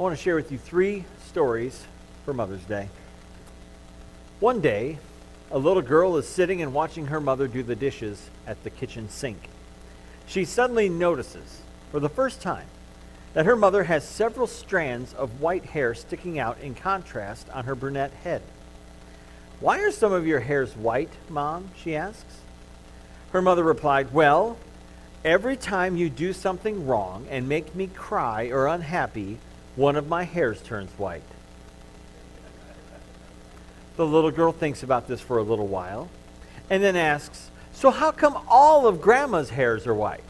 I want to share with you three stories for Mother's Day. One day, a little girl is sitting and watching her mother do the dishes at the kitchen sink. She suddenly notices, for the first time, that her mother has several strands of white hair sticking out in contrast on her brunette head. Why are some of your hairs white, Mom? she asks. Her mother replied, Well, every time you do something wrong and make me cry or unhappy, one of my hairs turns white. The little girl thinks about this for a little while and then asks, So how come all of Grandma's hairs are white?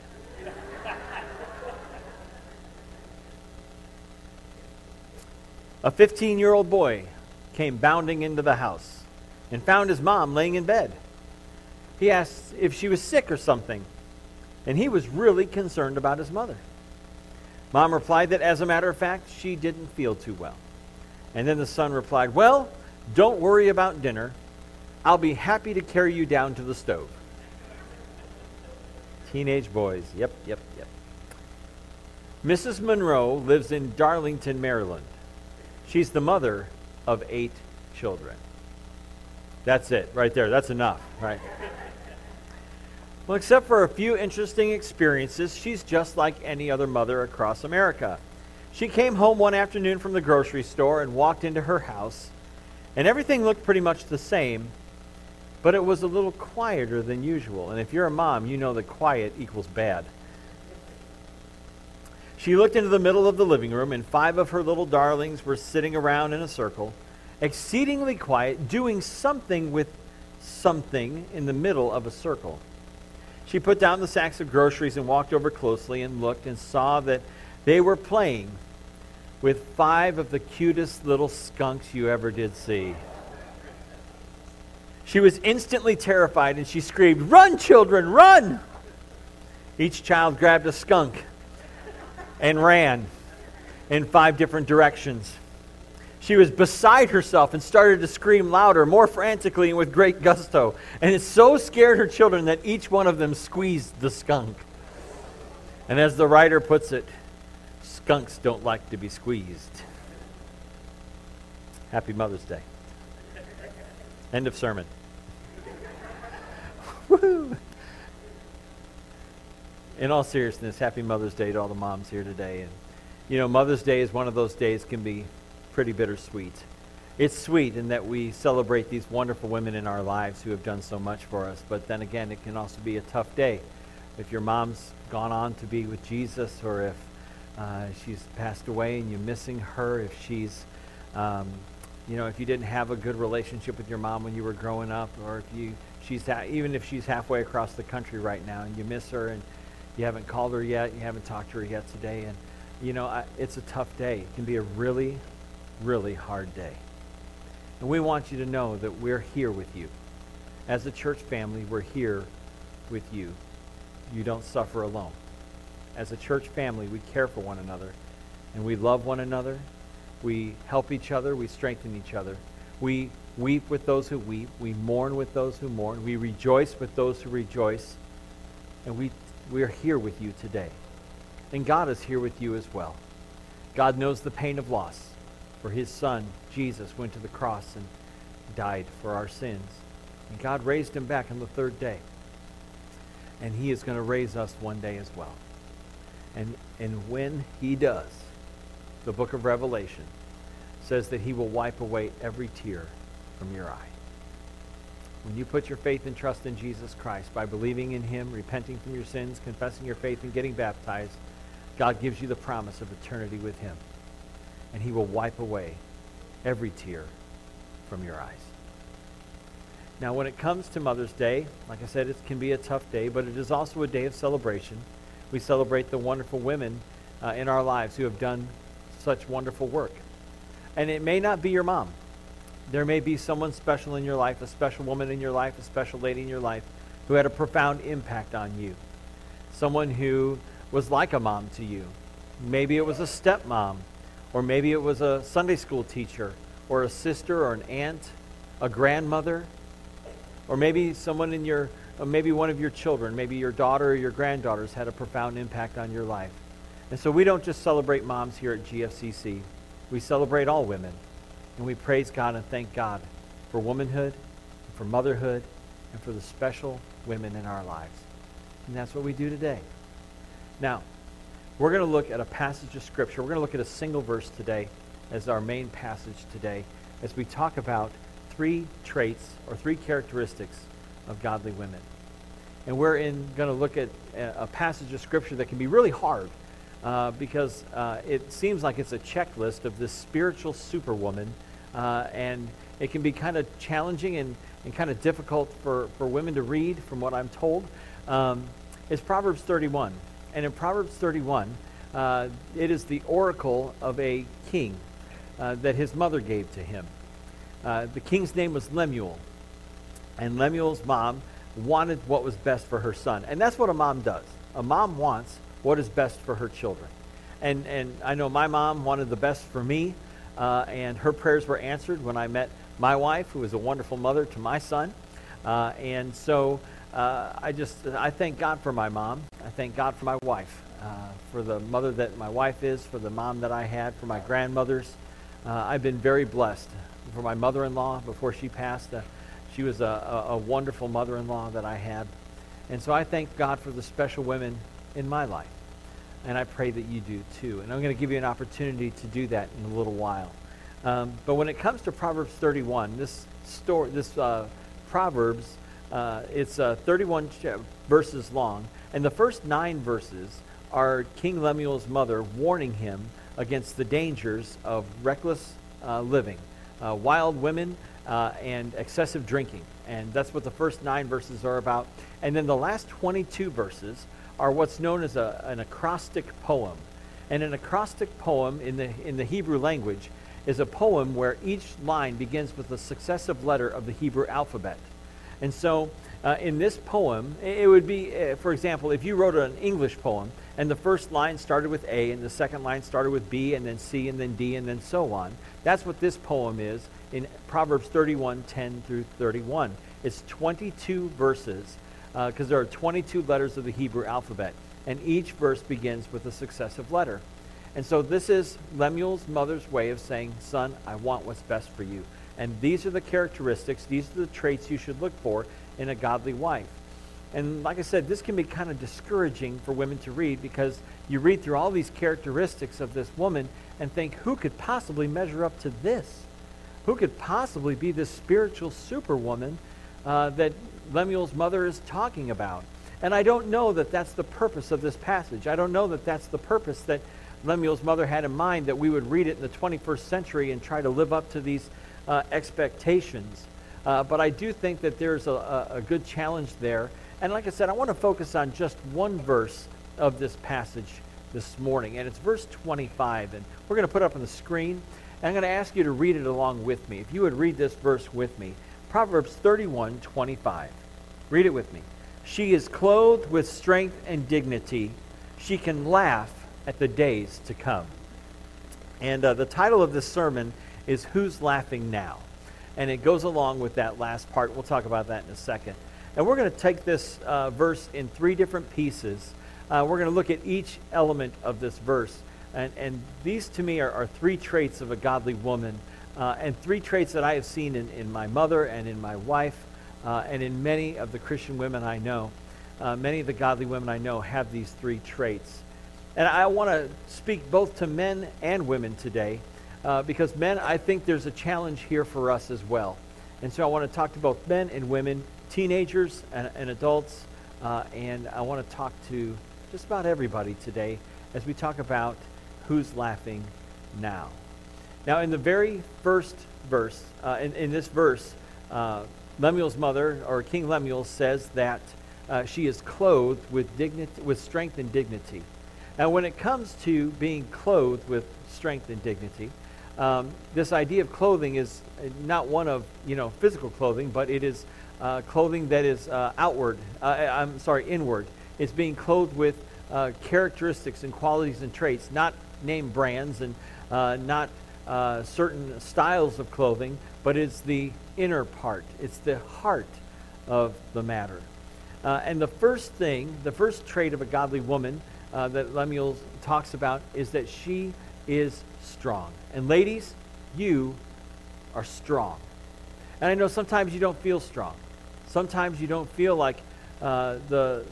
A 15 year old boy came bounding into the house and found his mom laying in bed. He asked if she was sick or something, and he was really concerned about his mother. Mom replied that, as a matter of fact, she didn't feel too well. And then the son replied, Well, don't worry about dinner. I'll be happy to carry you down to the stove. Teenage boys. Yep, yep, yep. Mrs. Monroe lives in Darlington, Maryland. She's the mother of eight children. That's it, right there. That's enough, right? Well, except for a few interesting experiences, she's just like any other mother across America. She came home one afternoon from the grocery store and walked into her house, and everything looked pretty much the same, but it was a little quieter than usual. And if you're a mom, you know that quiet equals bad. She looked into the middle of the living room, and five of her little darlings were sitting around in a circle, exceedingly quiet, doing something with something in the middle of a circle. She put down the sacks of groceries and walked over closely and looked and saw that they were playing with five of the cutest little skunks you ever did see. She was instantly terrified and she screamed, Run, children, run! Each child grabbed a skunk and ran in five different directions. She was beside herself and started to scream louder, more frantically, and with great gusto. And it so scared her children that each one of them squeezed the skunk. And as the writer puts it, skunks don't like to be squeezed. Happy Mother's Day. End of sermon. Woo! In all seriousness, happy Mother's Day to all the moms here today. And you know, Mother's Day is one of those days can be pretty bittersweet. It's sweet in that we celebrate these wonderful women in our lives who have done so much for us, but then again, it can also be a tough day. If your mom's gone on to be with Jesus, or if uh, she's passed away and you're missing her, if she's, um, you know, if you didn't have a good relationship with your mom when you were growing up, or if you, she's ha- even if she's halfway across the country right now and you miss her and you haven't called her yet, you haven't talked to her yet today, and you know, I, it's a tough day. It can be a really, really hard day. And we want you to know that we're here with you. As a church family, we're here with you. You don't suffer alone. As a church family, we care for one another and we love one another. We help each other. We strengthen each other. We weep with those who weep. We mourn with those who mourn. We rejoice with those who rejoice. And we, we are here with you today. And God is here with you as well. God knows the pain of loss for his son, Jesus, went to the cross and died for our sins. And God raised him back on the third day. And he is going to raise us one day as well. And, and when he does, the book of Revelation says that he will wipe away every tear from your eye. When you put your faith and trust in Jesus Christ by believing in him, repenting from your sins, confessing your faith, and getting baptized, God gives you the promise of eternity with him and he will wipe away every tear from your eyes. Now, when it comes to Mother's Day, like I said, it can be a tough day, but it is also a day of celebration. We celebrate the wonderful women uh, in our lives who have done such wonderful work. And it may not be your mom. There may be someone special in your life, a special woman in your life, a special lady in your life who had a profound impact on you. Someone who was like a mom to you. Maybe it was a stepmom or maybe it was a Sunday school teacher, or a sister, or an aunt, a grandmother, or maybe someone in your, maybe one of your children, maybe your daughter or your granddaughters had a profound impact on your life. And so we don't just celebrate moms here at GFCC. We celebrate all women. And we praise God and thank God for womanhood, for motherhood, and for the special women in our lives. And that's what we do today. Now, we're going to look at a passage of Scripture. We're going to look at a single verse today as our main passage today as we talk about three traits or three characteristics of godly women. And we're in, going to look at a, passage of Scripture that can be really hard uh, because uh, it seems like it's a checklist of this spiritual superwoman. Uh, and it can be kind of challenging and, and kind of difficult for, for women to read, from what I'm told. Um, it's Proverbs 31. And in Proverbs 31, uh, it is the oracle of a king uh, that his mother gave to him. Uh, the king's name was Lemuel. And Lemuel's mom wanted what was best for her son. And that's what a mom does. A mom wants what is best for her children. And, and I know my mom wanted the best for me, uh, and her prayers were answered when I met my wife, who is a wonderful mother to my son. Uh, and so uh, I just, I thank God for my mom. Thank God for my wife, uh, for the mother that my wife is, for the mom that I had, for my grandmothers. Uh, I've been very blessed. For my mother-in-law, before she passed, uh, she was a, a, a wonderful mother-in-law that I had. And so I thank God for the special women in my life. And I pray that you do too. And I'm going to give you an opportunity to do that in a little while. Um, but when it comes to Proverbs 31, this story, this uh, Proverbs, uh, it's uh, 31 verses long, and the first nine verses are King Lemuel's mother warning him against the dangers of reckless uh, living, uh, wild women, uh, and excessive drinking. And that's what the first nine verses are about. And then the last 22 verses are what's known as a, an acrostic poem. And an acrostic poem in the, in the Hebrew language is a poem where each line begins with a successive letter of the Hebrew alphabet. And so uh, in this poem, it would be, uh, for example, if you wrote an English poem and the first line started with A and the second line started with B and then C and then D and then so on, that's what this poem is in Proverbs 31 10 through 31. It's 22 verses because uh, there are 22 letters of the Hebrew alphabet, and each verse begins with a successive letter. And so this is Lemuel's mother's way of saying, Son, I want what's best for you. And these are the characteristics, these are the traits you should look for in a godly wife. And like I said, this can be kind of discouraging for women to read because you read through all these characteristics of this woman and think, who could possibly measure up to this? Who could possibly be this spiritual superwoman uh, that Lemuel's mother is talking about? And I don't know that that's the purpose of this passage. I don't know that that's the purpose that Lemuel's mother had in mind that we would read it in the 21st century and try to live up to these uh, expectations. Uh, but I do think that there's a, a, good challenge there. And like I said, I want to focus on just one verse of this passage this morning, and it's verse 25. And we're going to put up on the screen. And I'm going to ask you to read it along with me. If you would read this verse with me Proverbs 31 25. Read it with me. She is clothed with strength and dignity. She can laugh at the days to come. And uh, the title of this sermon is Who's Laughing Now? And it goes along with that last part. We'll talk about that in a second. And we're going to take this uh, verse in three different pieces. Uh, we're going to look at each element of this verse. And, and these to me are, are three traits of a godly woman, uh, and three traits that I have seen in, in my mother and in my wife, uh, and in many of the Christian women I know. Uh, many of the godly women I know have these three traits. And I want to speak both to men and women today, uh, because men, I think there's a challenge here for us as well. And so I want to talk to both men and women, teenagers and, and adults, uh, and I want to talk to just about everybody today as we talk about who's laughing now. Now, in the very first verse, uh, in, in, this verse, uh, Lemuel's mother, or King Lemuel, says that uh, she is clothed with, dignity, with strength and dignity. Now, when it comes to being clothed with strength and dignity, um, this idea of clothing is not one of you know physical clothing, but it is uh, clothing that is uh, outward. Uh, I'm sorry, inward. It's being clothed with uh, characteristics and qualities and traits, not name brands and uh, not uh, certain styles of clothing, but it's the inner part. It's the heart of the matter. Uh, and the first thing, the first trait of a godly woman uh, that Lemuel talks about is that she is strong. And ladies, you are strong. And I know sometimes you don't feel strong. Sometimes you don't feel like uh, the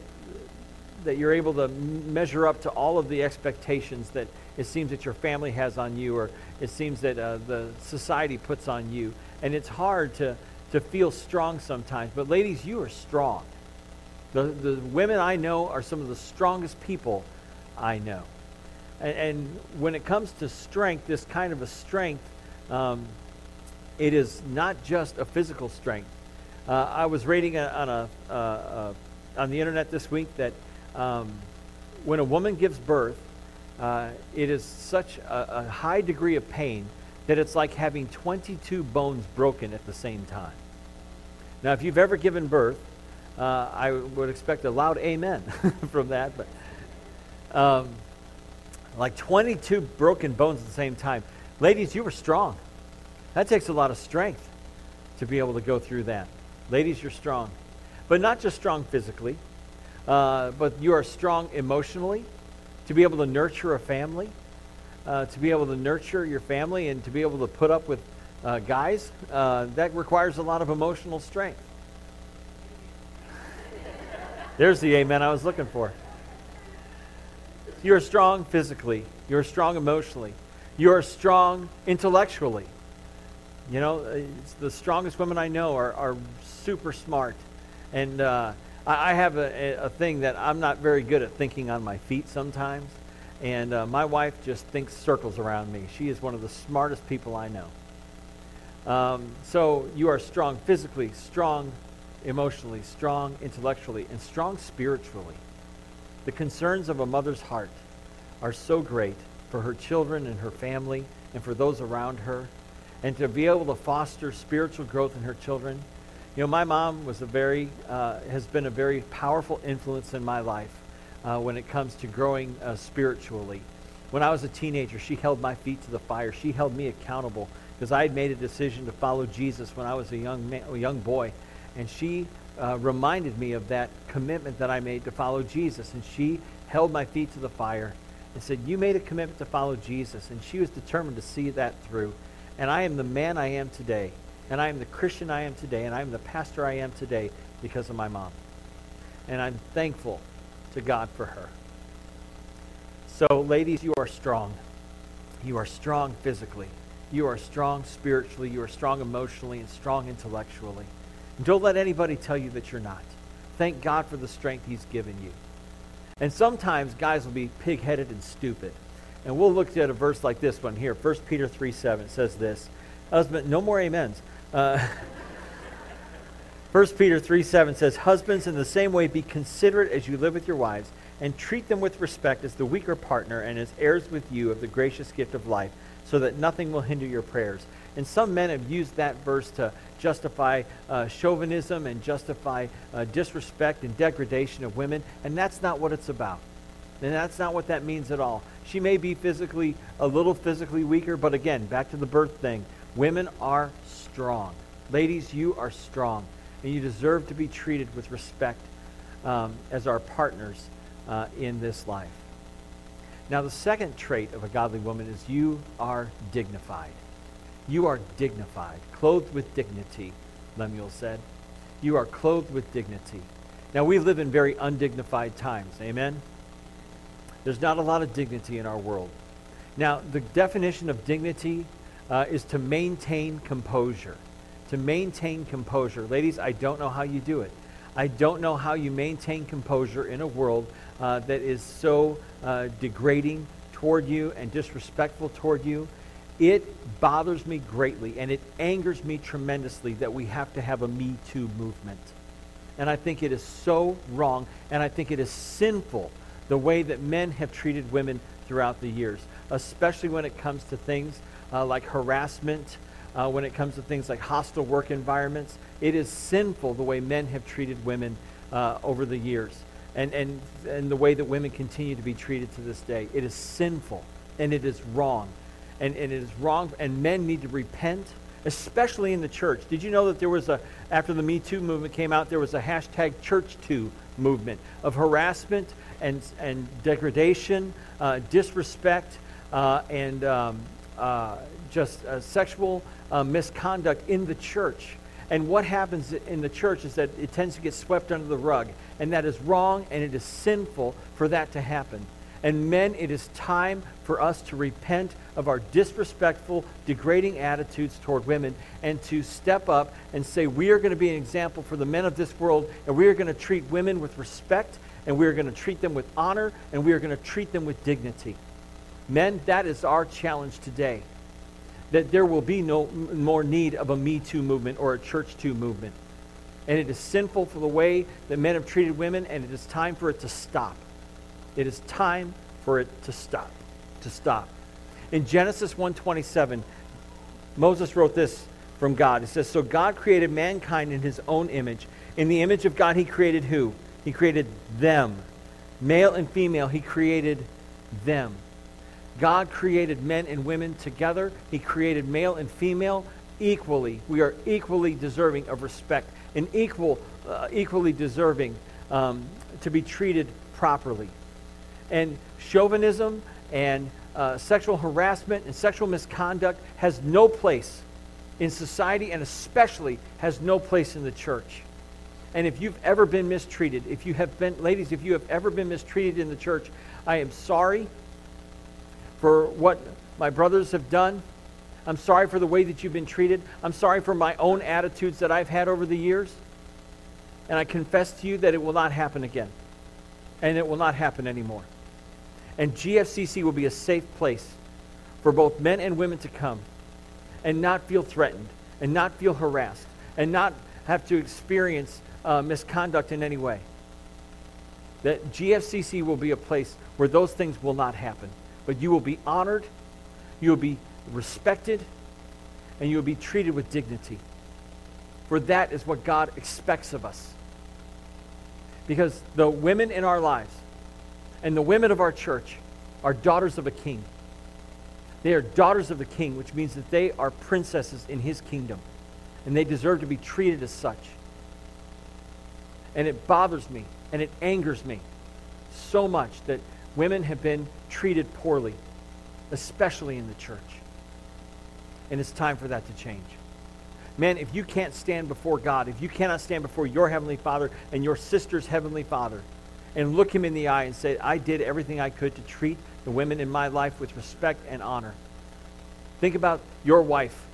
that you're able to measure up to all of the expectations that it seems that your family has on you, or it seems that uh, the society puts on you. And it's hard to to feel strong sometimes. But ladies, you are strong. The the women I know are some of the strongest people I know. And, and when it comes to strength, this kind of a strength. Um, it is not just a physical strength. Uh, I was reading a, on a uh, uh, on the internet this week that um, when a woman gives birth, uh, it is such a, a, high degree of pain that it's like having 22 bones broken at the same time. Now, if you've ever given birth, uh, I would expect a loud amen from that, but um, like 22 broken bones at the same time. Ladies, you were strong. That takes a lot of strength to be able to go through that. Ladies, you're strong. But not just strong physically, uh, but you are strong emotionally to be able to nurture a family, uh, to be able to nurture your family, and to be able to put up with uh, guys. Uh, that requires a lot of emotional strength. There's the amen I was looking for. You're strong physically, you're strong emotionally, you're strong intellectually. You know, uh, the strongest women I know are, are super smart. And uh, I, I, have a, a, thing that I'm not very good at thinking on my feet sometimes. And uh, my wife just thinks circles around me. She is one of the smartest people I know. Um, so you are strong physically, strong emotionally, strong intellectually, and strong spiritually. The concerns of a mother's heart are so great for her children and her family and for those around her and to be able to foster spiritual growth in her children. You know, my mom was a very, uh, has been a very powerful influence in my life uh, when it comes to growing uh, spiritually. When I was a teenager, she held my feet to the fire. She held me accountable because I had made a decision to follow Jesus when I was a young, man, a young boy. And she uh, reminded me of that commitment that I made to follow Jesus. And she held my feet to the fire and said, You made a commitment to follow Jesus. And she was determined to see that through. And I am the man I am today. And I am the Christian I am today. And I am the pastor I am today because of my mom. And I'm thankful to God for her. So, ladies, you are strong. You are strong physically. You are strong spiritually. You are strong emotionally and strong intellectually. Don't let anybody tell you that you're not. Thank God for the strength He's given you. And sometimes guys will be pig headed and stupid. And we'll look at a verse like this one here. 1 Peter 3 7 says this. Husband, no more amens. Uh, 1 Peter 3 7 says, Husbands, in the same way, be considerate as you live with your wives, and treat them with respect as the weaker partner and as heirs with you of the gracious gift of life, so that nothing will hinder your prayers. And some men have used that verse to justify uh, chauvinism and justify uh, disrespect and degradation of women, and that's not what it's about. And that's not what that means at all. She may be physically, a little physically weaker, but again, back to the birth thing. Women are strong. Ladies, you are strong, and you deserve to be treated with respect um, as our partners uh, in this life. Now, the second trait of a godly woman is you are dignified. You are dignified, clothed with dignity, Lemuel said. You are clothed with dignity. Now, we live in very undignified times. Amen? There's not a lot of dignity in our world. Now, the definition of dignity uh, is to maintain composure. To maintain composure. Ladies, I don't know how you do it. I don't know how you maintain composure in a world uh, that is so uh, degrading toward you and disrespectful toward you. It bothers me greatly and it angers me tremendously that we have to have a Me Too movement. And I think it is so wrong and I think it is sinful the way that men have treated women throughout the years, especially when it comes to things uh, like harassment, uh, when it comes to things like hostile work environments. It is sinful the way men have treated women uh, over the years and, and, and the way that women continue to be treated to this day. It is sinful and it is wrong. And, and it is wrong, and men need to repent especially in the church. Did you know that there was a, after the Me Too movement came out, there was a hashtag Church Too movement of harassment and, and degradation, uh, disrespect uh, and um, uh, just uh, sexual uh, misconduct in the church. And what happens in the church is that it tends to get swept under the rug. And that is wrong and it is sinful for that to happen. And men, it is time for us to repent of our disrespectful, degrading attitudes toward women and to step up and say, we are going to be an example for the men of this world, and we are going to treat women with respect, and we are going to treat them with honor, and we are going to treat them with dignity. Men, that is our challenge today. That there will be no more need of a Me Too movement or a Church Too movement. And it is sinful for the way that men have treated women, and it is time for it to stop. It is time for it to stop. To stop. In Genesis 1:27, Moses wrote this from God. It says, "So God created mankind in his own image. In the image of God he created who? He created them. Male and female, he created them. God created men and women together. He created male and female equally. We are equally deserving of respect and equal, uh, equally deserving um, to be treated properly and chauvinism and uh, sexual harassment and sexual misconduct has no place in society and especially has no place in the church. And if you've ever been mistreated, if you have been, ladies, if you have ever been mistreated in the church, I am sorry for what my brothers have done. I'm sorry for the way that you've been treated. I'm sorry for my own attitudes that I've had over the years. And I confess to you that it will not happen again. And it will not happen anymore. And GFCC will be a safe place for both men and women to come and not feel threatened and not feel harassed and not have to experience uh, misconduct in any way. That GFCC will be a place where those things will not happen. But you will be honored, you will be respected, and you will be treated with dignity. For that is what God expects of us. Because the women in our lives, and the women of our church are daughters of a king. They are daughters of the king, which means that they are princesses in his kingdom. And they deserve to be treated as such. And it bothers me and it angers me so much that women have been treated poorly, especially in the church. And it's time for that to change. Man, if you can't stand before God, if you cannot stand before your Heavenly Father and your sister's Heavenly Father, and look him in the eye and say, I did everything I could to treat the women in my life with respect and honor. Think about your wife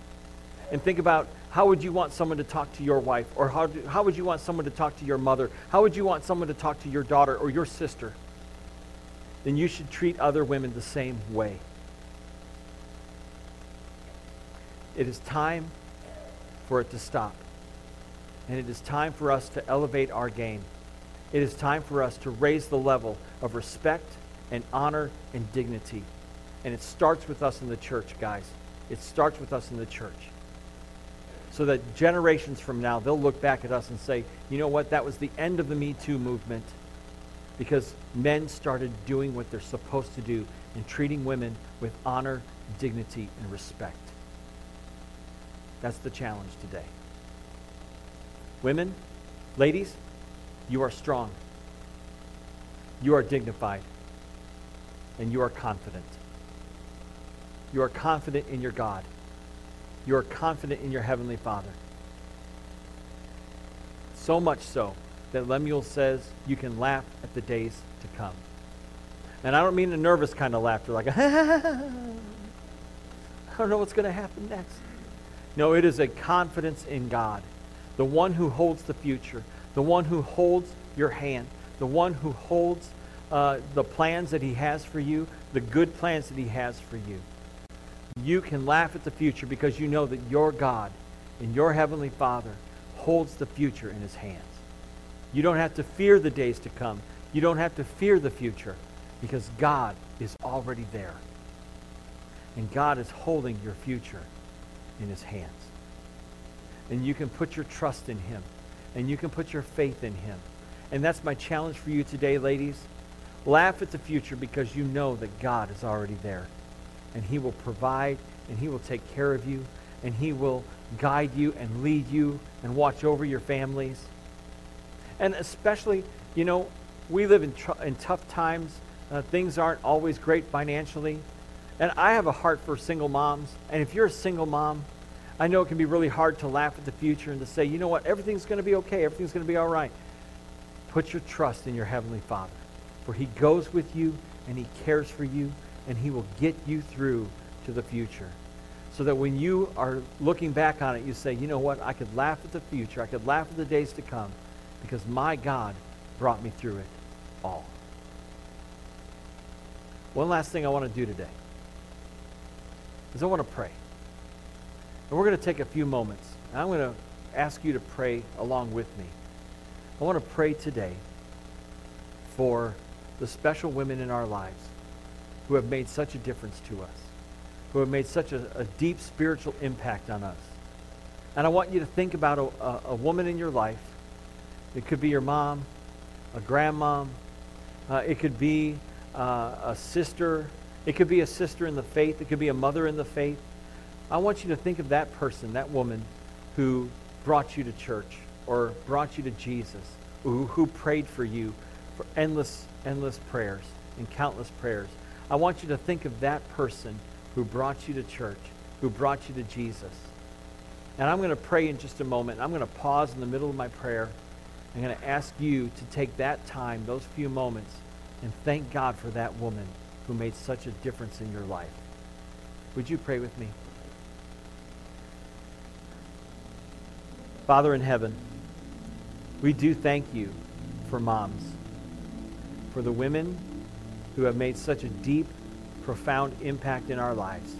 and think about how would you want someone to talk to your wife or how, do, how would you want someone to talk to your mother? How would you want someone to talk to your daughter or your sister? Then you should treat other women the same way. It is time for it to stop. And it is time for us to elevate our game. It is time for us to raise the level of respect and honor and dignity. And it starts with us in the church, guys. It starts with us in the church. So that generations from now, they'll look back at us and say, you know what, that was the end of the Me Too movement because men started doing what they're supposed to do and treating women with honor, dignity, and respect. That's the challenge today. Women, ladies, you are strong. You are dignified. And you are confident. You are confident in your God. You are confident in your Heavenly Father. So much so that Lemuel says you can laugh at the days to come. And I don't mean a nervous kind of laughter, like, I don't know what's going to happen next. No, it is a confidence in God, the one who holds the future, the one who holds your hand, the one who holds uh, the plans that he has for you, the good plans that he has for you. You can laugh at the future because you know that your God and your Heavenly Father holds the future in his hands. You don't have to fear the days to come. You don't have to fear the future because God is already there. And God is holding your future in his hands. And you can put your trust in him and you can put your faith in him. And that's my challenge for you today, ladies. Laugh at the future because you know that God is already there. And he will provide and he will take care of you and he will guide you and lead you and watch over your families. And especially, you know, we live in, tr- in tough times. Uh, things aren't always great financially. And I have a heart for single moms. And if you're a single mom, I know it can be really hard to laugh at the future and to say, you know what, everything's going to be okay, everything's going to be all right. Put your trust in your Heavenly Father, for He goes with you and He cares for you and He will get you through to the future. So that when you are looking back on it, you say, you know what, I could laugh at the future, I could laugh at the days to come because my God brought me through it all. One last thing I want to do today is I want to pray. And we're going to take a few moments. I'm going to ask you to pray along with me. I want to pray today for the special women in our lives who have made such a difference to us, who have made such a, a deep spiritual impact on us. And I want you to think about a, a, a woman in your life. It could be your mom, a grandmom. Uh, it could be uh, a sister. It could be a sister in the faith. It could be a mother in the faith. I want you to think of that person, that woman who brought you to church or brought you to Jesus, who, who prayed for you for endless, endless prayers and countless prayers. I want you to think of that person who brought you to church, who brought you to Jesus. And I'm going to pray in just a moment. I'm going to pause in the middle of my prayer. I'm going to ask you to take that time, those few moments, and thank God for that woman who made such a difference in your life. Would you pray with me? Father in heaven, we do thank you for moms, for the women who have made such a deep, profound impact in our lives.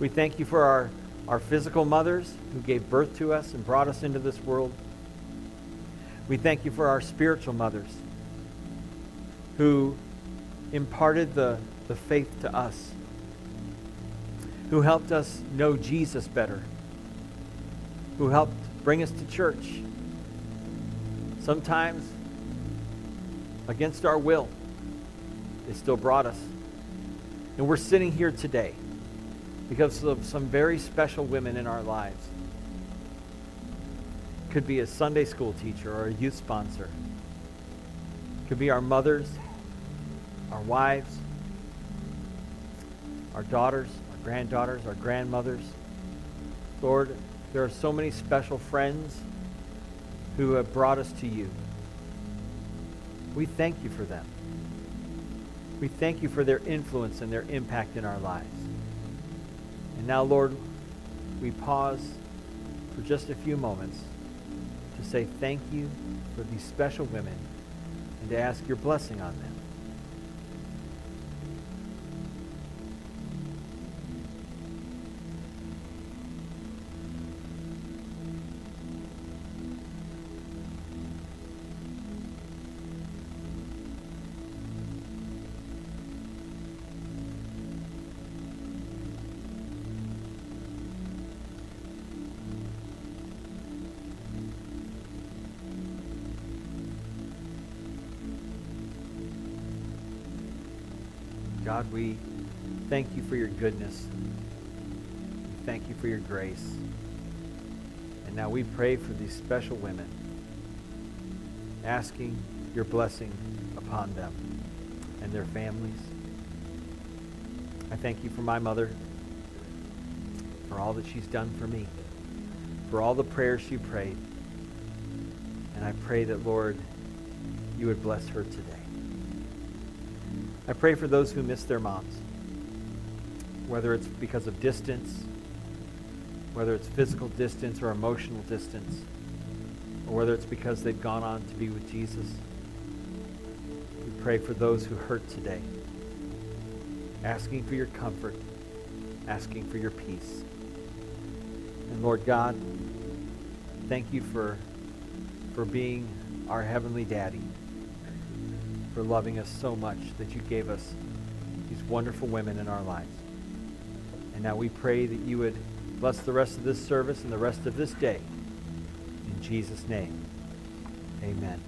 We thank you for our, our physical mothers who gave birth to us and brought us into this world. We thank you for our spiritual mothers who imparted the, the faith to us, who helped us know Jesus better who helped bring us to church. Sometimes against our will, they still brought us. And we're sitting here today because of some very special women in our lives. Could be a Sunday school teacher or a youth sponsor. Could be our mothers, our wives, our daughters, our granddaughters, our grandmothers. Lord, there are so many special friends who have brought us to you. We thank you for them. We thank you for their influence and their impact in our lives. And now, Lord, we pause for just a few moments to say thank you for these special women and to ask your blessing on them. God, we thank you for your goodness. We thank you for your grace. And now we pray for these special women, asking your blessing upon them and their families. I thank you for my mother, for all that she's done for me, for all the prayers she prayed. And I pray that, Lord, you would bless her today. I pray for those who miss their moms, whether it's because of distance, whether it's physical distance or emotional distance, or whether it's because they've gone on to be with Jesus. We pray for those who hurt today, asking for your comfort, asking for your peace. And Lord God, thank you for, for being our heavenly daddy for loving us so much that you gave us these wonderful women in our lives. And now we pray that you would bless the rest of this service and the rest of this day. In Jesus' name, amen.